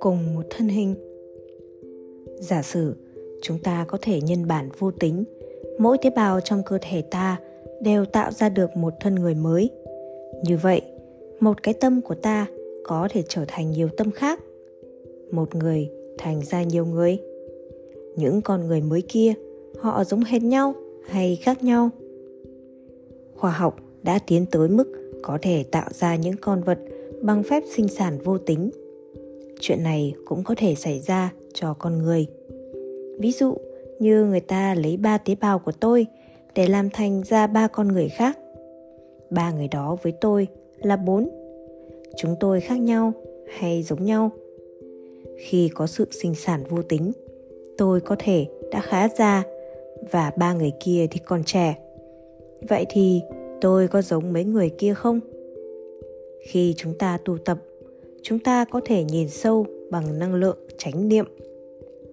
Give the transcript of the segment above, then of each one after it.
cùng một thân hình. Giả sử chúng ta có thể nhân bản vô tính, mỗi tế bào trong cơ thể ta đều tạo ra được một thân người mới. Như vậy, một cái tâm của ta có thể trở thành nhiều tâm khác, một người thành ra nhiều người. Những con người mới kia, họ giống hệt nhau hay khác nhau. Khoa học đã tiến tới mức có thể tạo ra những con vật bằng phép sinh sản vô tính chuyện này cũng có thể xảy ra cho con người. Ví dụ như người ta lấy ba tế bào của tôi để làm thành ra ba con người khác. Ba người đó với tôi là bốn. Chúng tôi khác nhau hay giống nhau? Khi có sự sinh sản vô tính, tôi có thể đã khá già và ba người kia thì còn trẻ. Vậy thì tôi có giống mấy người kia không? Khi chúng ta tu tập chúng ta có thể nhìn sâu bằng năng lượng chánh niệm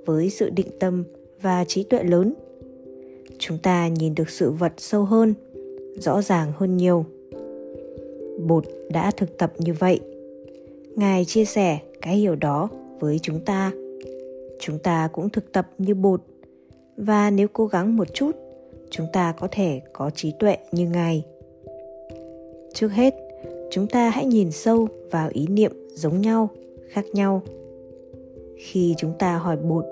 với sự định tâm và trí tuệ lớn. Chúng ta nhìn được sự vật sâu hơn, rõ ràng hơn nhiều. Bột đã thực tập như vậy. Ngài chia sẻ cái hiểu đó với chúng ta. Chúng ta cũng thực tập như bột và nếu cố gắng một chút, chúng ta có thể có trí tuệ như ngài. Trước hết, chúng ta hãy nhìn sâu vào ý niệm giống nhau, khác nhau. Khi chúng ta hỏi bột,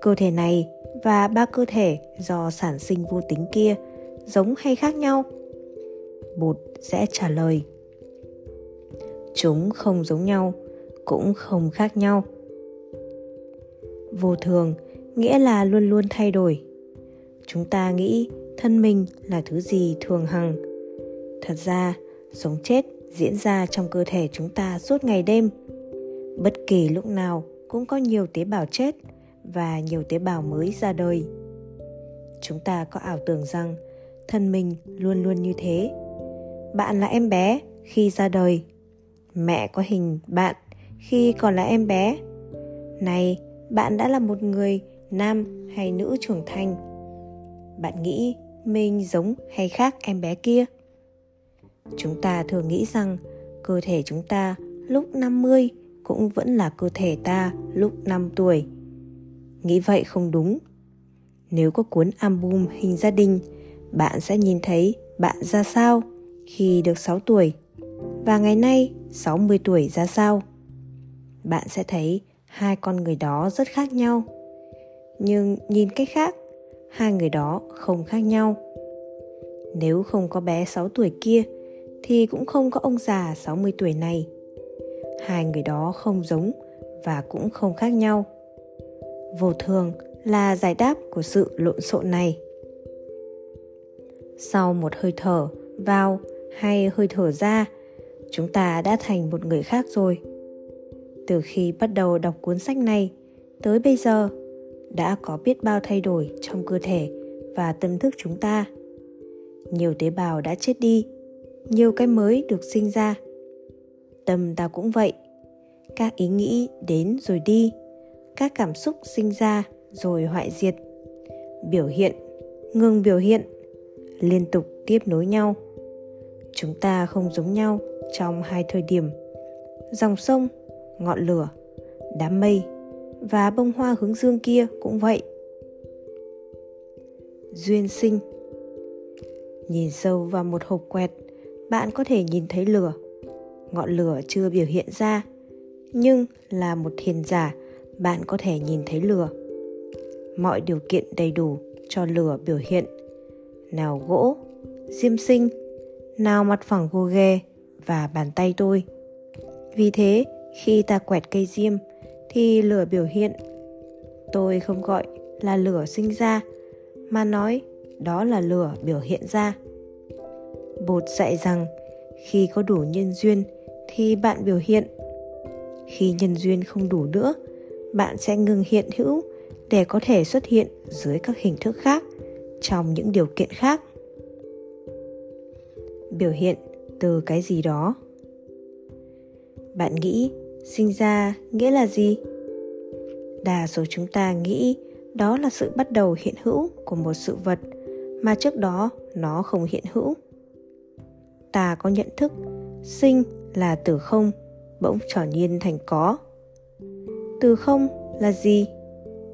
cơ thể này và ba cơ thể do sản sinh vô tính kia giống hay khác nhau? Bột sẽ trả lời, chúng không giống nhau, cũng không khác nhau. Vô thường nghĩa là luôn luôn thay đổi. Chúng ta nghĩ thân mình là thứ gì thường hằng? Thật ra, sống chết diễn ra trong cơ thể chúng ta suốt ngày đêm. Bất kỳ lúc nào cũng có nhiều tế bào chết và nhiều tế bào mới ra đời. Chúng ta có ảo tưởng rằng thân mình luôn luôn như thế. Bạn là em bé khi ra đời. Mẹ có hình bạn khi còn là em bé. Này, bạn đã là một người nam hay nữ trưởng thành? Bạn nghĩ mình giống hay khác em bé kia? Chúng ta thường nghĩ rằng cơ thể chúng ta lúc 50 cũng vẫn là cơ thể ta lúc 5 tuổi. Nghĩ vậy không đúng. Nếu có cuốn album hình gia đình, bạn sẽ nhìn thấy bạn ra sao khi được 6 tuổi và ngày nay 60 tuổi ra sao. Bạn sẽ thấy hai con người đó rất khác nhau. Nhưng nhìn cách khác, hai người đó không khác nhau. Nếu không có bé 6 tuổi kia thì cũng không có ông già 60 tuổi này. Hai người đó không giống và cũng không khác nhau. Vô thường là giải đáp của sự lộn xộn này. Sau một hơi thở vào hay hơi thở ra, chúng ta đã thành một người khác rồi. Từ khi bắt đầu đọc cuốn sách này tới bây giờ, đã có biết bao thay đổi trong cơ thể và tâm thức chúng ta. Nhiều tế bào đã chết đi nhiều cái mới được sinh ra. Tâm ta cũng vậy. Các ý nghĩ đến rồi đi, các cảm xúc sinh ra rồi hoại diệt. Biểu hiện, ngừng biểu hiện, liên tục tiếp nối nhau. Chúng ta không giống nhau trong hai thời điểm. Dòng sông, ngọn lửa, đám mây và bông hoa hướng dương kia cũng vậy. Duyên sinh. Nhìn sâu vào một hộp quẹt bạn có thể nhìn thấy lửa. Ngọn lửa chưa biểu hiện ra, nhưng là một thiền giả, bạn có thể nhìn thấy lửa. Mọi điều kiện đầy đủ cho lửa biểu hiện. Nào gỗ, diêm sinh, nào mặt phẳng gô ghê và bàn tay tôi. Vì thế, khi ta quẹt cây diêm, thì lửa biểu hiện. Tôi không gọi là lửa sinh ra, mà nói đó là lửa biểu hiện ra bột dạy rằng, khi có đủ nhân duyên thì bạn biểu hiện. Khi nhân duyên không đủ nữa, bạn sẽ ngừng hiện hữu để có thể xuất hiện dưới các hình thức khác, trong những điều kiện khác. Biểu hiện từ cái gì đó? Bạn nghĩ sinh ra nghĩa là gì? Đa số chúng ta nghĩ đó là sự bắt đầu hiện hữu của một sự vật mà trước đó nó không hiện hữu ta có nhận thức, sinh là từ không, bỗng trở nhiên thành có. Từ không là gì?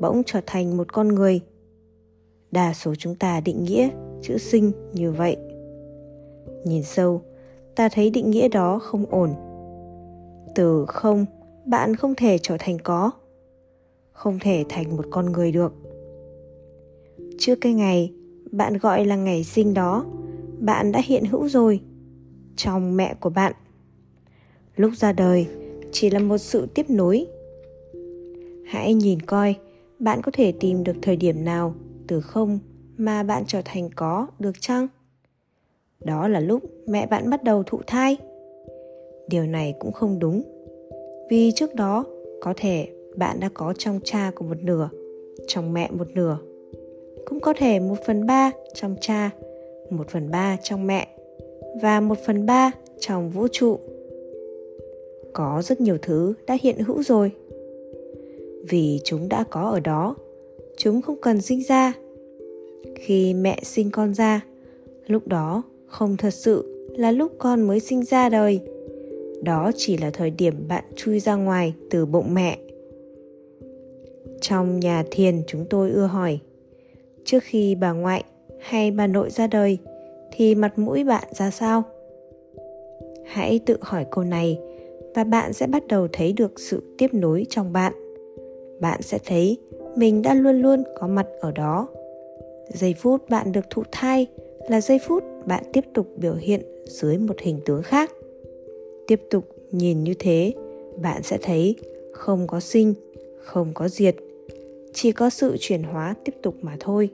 Bỗng trở thành một con người. Đa số chúng ta định nghĩa chữ sinh như vậy. Nhìn sâu, ta thấy định nghĩa đó không ổn. Từ không, bạn không thể trở thành có. Không thể thành một con người được. Trước cái ngày bạn gọi là ngày sinh đó, bạn đã hiện hữu rồi trong mẹ của bạn. Lúc ra đời, chỉ là một sự tiếp nối hãy nhìn coi, bạn có thể tìm được thời điểm nào từ không mà bạn trở thành có được chăng? Đó là lúc mẹ bạn bắt đầu thụ thai. Điều này cũng không đúng, vì trước đó có thể bạn đã có trong cha của một nửa, trong mẹ một nửa. Cũng có thể một phần ba trong cha, một phần ba trong mẹ và một phần ba trong vũ trụ. Có rất nhiều thứ đã hiện hữu rồi. Vì chúng đã có ở đó, chúng không cần sinh ra. Khi mẹ sinh con ra, lúc đó không thật sự là lúc con mới sinh ra đời. Đó chỉ là thời điểm bạn chui ra ngoài từ bụng mẹ. Trong nhà thiền, chúng tôi ưa hỏi, trước khi bà ngoại hay bà nội ra đời thì mặt mũi bạn ra sao? Hãy tự hỏi câu này, và bạn sẽ bắt đầu thấy được sự tiếp nối trong bạn. Bạn sẽ thấy mình đã luôn luôn có mặt ở đó. Giây phút bạn được thụ thai là giây phút bạn tiếp tục biểu hiện dưới một hình tướng khác. Tiếp tục nhìn như thế, bạn sẽ thấy không có sinh, không có diệt, chỉ có sự chuyển hóa tiếp tục mà thôi.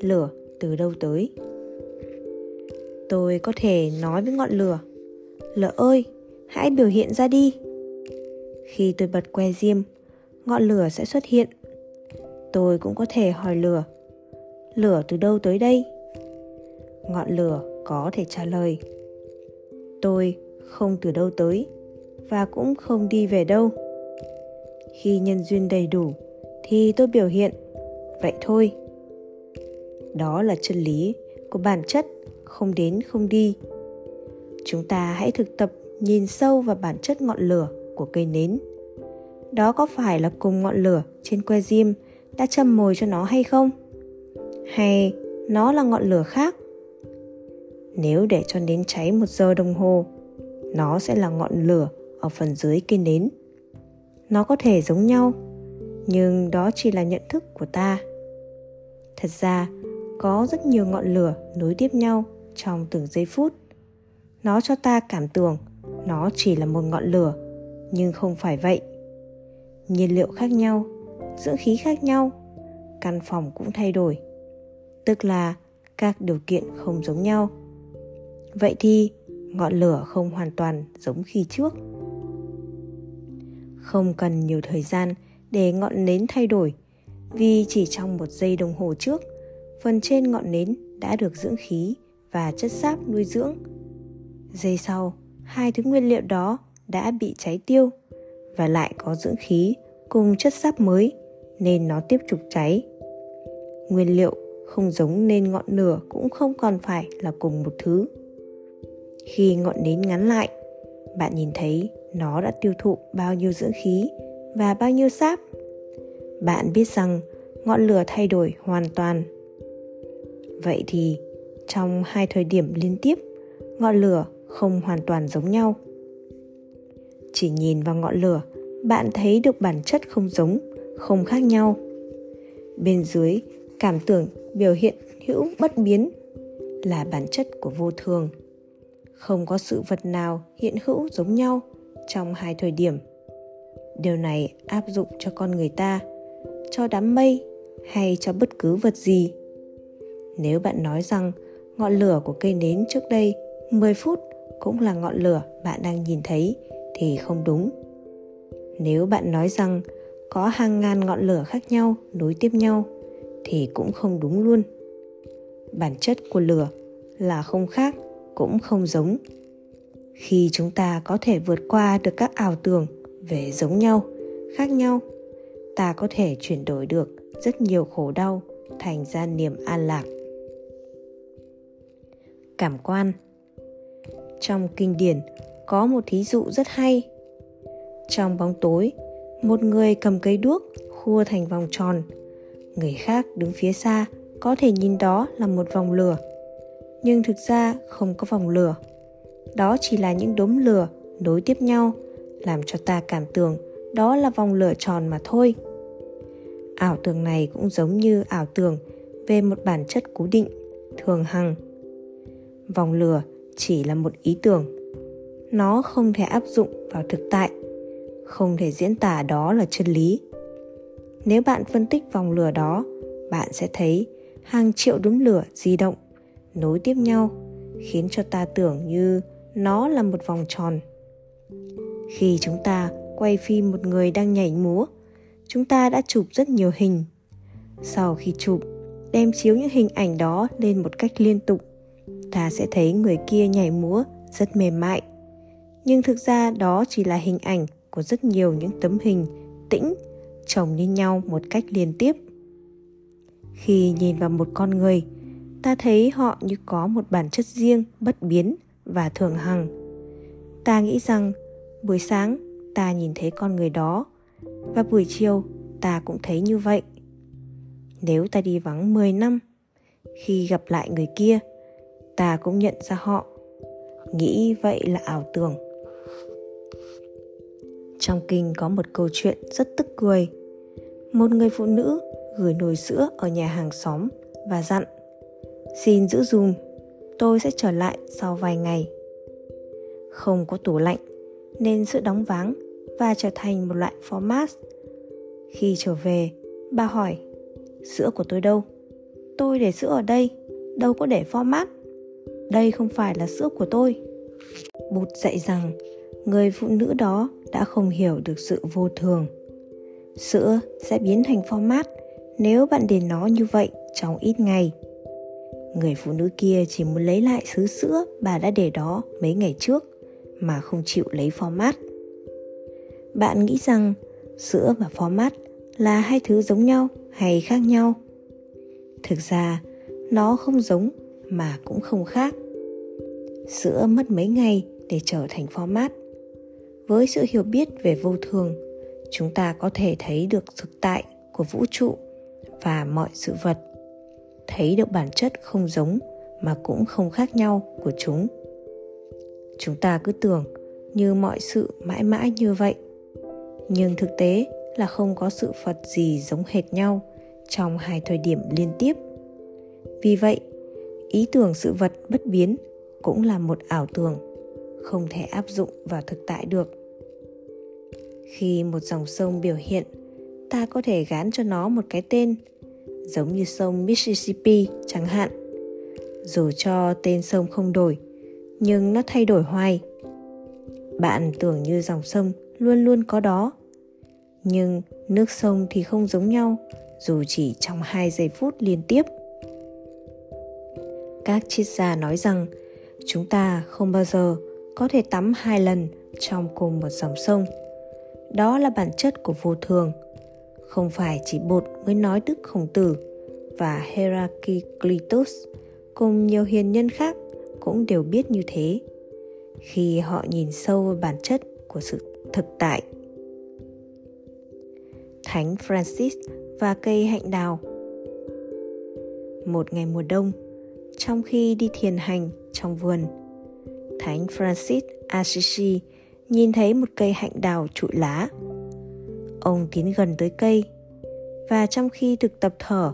Lửa từ đâu tới. Tôi có thể nói với ngọn lửa. Lửa ơi, hãy biểu hiện ra đi. Khi tôi bật que diêm, ngọn lửa sẽ xuất hiện. Tôi cũng có thể hỏi lửa. Lửa từ đâu tới đây? Ngọn lửa có thể trả lời. Tôi không từ đâu tới và cũng không đi về đâu. Khi nhân duyên đầy đủ thì tôi biểu hiện. Vậy thôi đó là chân lý của bản chất, không đến, không đi. Chúng ta hãy thực tập nhìn sâu vào bản chất ngọn lửa của cây nến. Đó có phải là cùng ngọn lửa trên que diêm đã châm mồi cho nó hay không? Hay nó là ngọn lửa khác? Nếu để cho nến cháy một giờ đồng hồ, nó sẽ là ngọn lửa ở phần dưới cây nến. Nó có thể giống nhau, nhưng đó chỉ là nhận thức của ta. Thật ra có rất nhiều ngọn lửa nối tiếp nhau trong từng giây phút. Nó cho ta cảm tưởng nó chỉ là một ngọn lửa, nhưng không phải vậy. Nhiên liệu khác nhau, dưỡng khí khác nhau, căn phòng cũng thay đổi, tức là các điều kiện không giống nhau. Vậy thì ngọn lửa không hoàn toàn giống khi trước. Không cần nhiều thời gian để ngọn nến thay đổi, vì chỉ trong một giây đồng hồ trước phần trên ngọn nến đã được dưỡng khí và chất sáp nuôi dưỡng. Giây sau, hai thứ nguyên liệu đó đã bị cháy tiêu và lại có dưỡng khí cùng chất sáp mới nên nó tiếp tục cháy. Nguyên liệu không giống nên ngọn lửa cũng không còn phải là cùng một thứ. Khi ngọn nến ngắn lại, bạn nhìn thấy nó đã tiêu thụ bao nhiêu dưỡng khí và bao nhiêu sáp. Bạn biết rằng ngọn lửa thay đổi hoàn toàn vậy thì, trong hai thời điểm liên tiếp, ngọn lửa không hoàn toàn giống nhau. Chỉ nhìn vào ngọn lửa, bạn thấy được bản chất không giống, không khác nhau. Bên dưới, cảm tưởng biểu hiện hữu bất biến là bản chất của vô thường. Không có sự vật nào hiện hữu giống nhau trong hai thời điểm. Điều này áp dụng cho con người ta, cho đám mây hay cho bất cứ vật gì nếu bạn nói rằng ngọn lửa của cây nến trước đây 10 phút cũng là ngọn lửa bạn đang nhìn thấy thì không đúng. Nếu bạn nói rằng có hàng ngàn ngọn lửa khác nhau nối tiếp nhau thì cũng không đúng luôn. Bản chất của lửa là không khác cũng không giống. Khi chúng ta có thể vượt qua được các ảo tưởng về giống nhau, khác nhau, ta có thể chuyển đổi được rất nhiều khổ đau thành ra niềm an lạc cảm quan. Trong kinh điển, có một thí dụ rất hay. Trong bóng tối, một người cầm cây đuốc khua thành vòng tròn. Người khác đứng phía xa có thể nhìn đó là một vòng lửa, nhưng thực ra không có vòng lửa. Đó chỉ là những đốm lửa nối tiếp nhau, làm cho ta cảm tưởng đó là vòng lửa tròn mà thôi. Ảo tưởng này cũng giống như ảo tưởng về một bản chất cố định, thường hằng vòng lửa chỉ là một ý tưởng. Nó không thể áp dụng vào thực tại, không thể diễn tả đó là chân lý. Nếu bạn phân tích vòng lửa đó, bạn sẽ thấy hàng triệu đốm lửa di động, nối tiếp nhau, khiến cho ta tưởng như nó là một vòng tròn. Khi chúng ta quay phim một người đang nhảy múa, chúng ta đã chụp rất nhiều hình. Sau khi chụp, đem chiếu những hình ảnh đó lên một cách liên tục ta sẽ thấy người kia nhảy múa, rất mềm mại. Nhưng thực ra đó chỉ là hình ảnh của rất nhiều những tấm hình tĩnh chồng lên nhau một cách liên tiếp. Khi nhìn vào một con người, ta thấy họ như có một bản chất riêng, bất biến và thường hằng. Ta nghĩ rằng, buổi sáng ta nhìn thấy con người đó, và buổi chiều ta cũng thấy như vậy. Nếu ta đi vắng 10 năm, khi gặp lại người kia ta cũng nhận ra họ. Nghĩ vậy là ảo tưởng. Trong kinh có một câu chuyện rất tức cười. Một người phụ nữ gửi nồi sữa ở nhà hàng xóm và dặn, xin giữ dùm tôi sẽ trở lại sau vài ngày. Không có tủ lạnh, nên sữa đóng váng và trở thành một loại format. Khi trở về, bà hỏi, sữa của tôi đâu? Tôi để sữa ở đây, đâu có để format đây không phải là sữa của tôi. Bụt dạy rằng, người phụ nữ đó đã không hiểu được sự vô thường. Sữa sẽ biến thành format nếu bạn để nó như vậy trong ít ngày. Người phụ nữ kia chỉ muốn lấy lại xứ sữa bà đã để đó mấy ngày trước, mà không chịu lấy format. Bạn nghĩ rằng sữa và format là hai thứ giống nhau hay khác nhau? Thực ra, nó không giống mà cũng không khác sữa mất mấy ngày để trở thành format. Với sự hiểu biết về vô thường, chúng ta có thể thấy được thực tại của vũ trụ và mọi sự vật. Thấy được bản chất không giống mà cũng không khác nhau của chúng. Chúng ta cứ tưởng như mọi sự mãi mãi như vậy. Nhưng thực tế là không có sự vật gì giống hệt nhau trong hai thời điểm liên tiếp. Vì vậy, ý tưởng sự vật bất biến cũng là một ảo tưởng, không thể áp dụng vào thực tại được. Khi một dòng sông biểu hiện, ta có thể gán cho nó một cái tên, giống như sông mississippi chẳng hạn. Dù cho tên sông không đổi, nhưng nó thay đổi hoài. Bạn tưởng như dòng sông luôn luôn có đó. Nhưng nước sông thì không giống nhau, dù chỉ trong 2 giây phút liên tiếp. Các triết gia nói rằng chúng ta không bao giờ có thể tắm hai lần trong cùng một dòng sông. Đó là bản chất của vô thường. Không phải chỉ bột mới nói đức khổng tử và Heraclitus cùng nhiều hiền nhân khác cũng đều biết như thế khi họ nhìn sâu vào bản chất của sự thực tại Thánh Francis và cây hạnh đào. Một ngày mùa đông, trong khi đi thiền hành trong vườn, Thánh Francis Assisi nhìn thấy một cây hạnh đào trụi lá. Ông tiến gần tới cây và trong khi thực tập thở,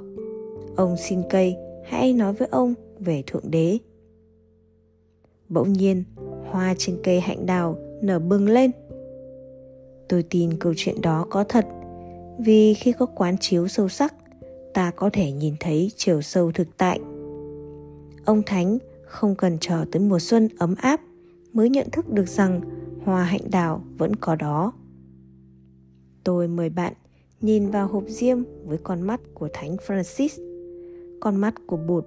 ông xin cây hãy nói với ông về Thượng Đế. Bỗng nhiên, hoa trên cây hạnh đào nở bừng lên. Tôi tin câu chuyện đó có thật vì khi có quán chiếu sâu sắc ta có thể nhìn thấy chiều sâu thực tại ông thánh không cần chờ tới mùa xuân ấm áp mới nhận thức được rằng hoa hạnh đào vẫn có đó. Tôi mời bạn nhìn vào hộp diêm với con mắt của thánh francis, con mắt của bụt.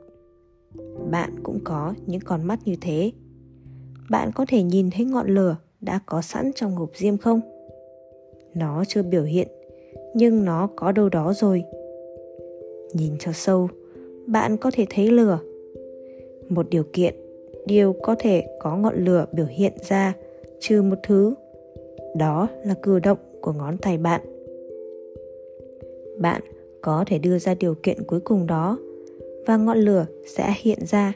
Bạn cũng có những con mắt như thế. Bạn có thể nhìn thấy ngọn lửa đã có sẵn trong hộp diêm không? Nó chưa biểu hiện, nhưng nó có đâu đó rồi. Nhìn cho sâu, bạn có thể thấy lửa một điều kiện, điều có thể có ngọn lửa biểu hiện ra, trừ một thứ. Đó là cử động của ngón tay bạn. Bạn có thể đưa ra điều kiện cuối cùng đó, và ngọn lửa sẽ hiện ra.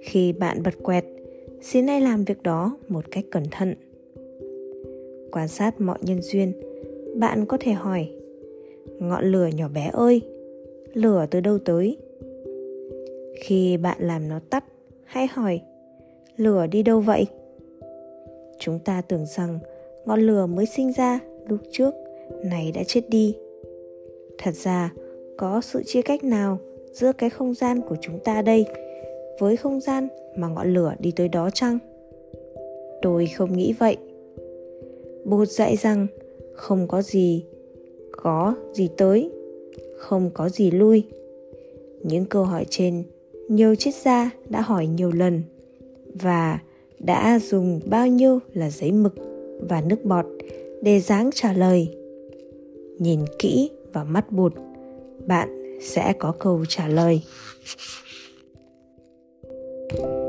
Khi bạn bật quẹt, xin hãy làm việc đó một cách cẩn thận. Quan sát mọi nhân duyên, bạn có thể hỏi, ngọn lửa nhỏ bé ơi, lửa từ đâu tới? Khi bạn làm nó tắt hãy hỏi, lửa đi đâu vậy? Chúng ta tưởng rằng ngọn lửa mới sinh ra lúc trước này đã chết đi. Thật ra, có sự chia cách nào giữa cái không gian của chúng ta đây với không gian mà ngọn lửa đi tới đó chăng? Tôi không nghĩ vậy. Bột dạy rằng không có gì có gì tới, không có gì lui. Những câu hỏi trên nhiều triết gia đã hỏi nhiều lần và đã dùng bao nhiêu là giấy mực và nước bọt để dáng trả lời. Nhìn kỹ vào mắt bụt, bạn sẽ có câu trả lời. thank you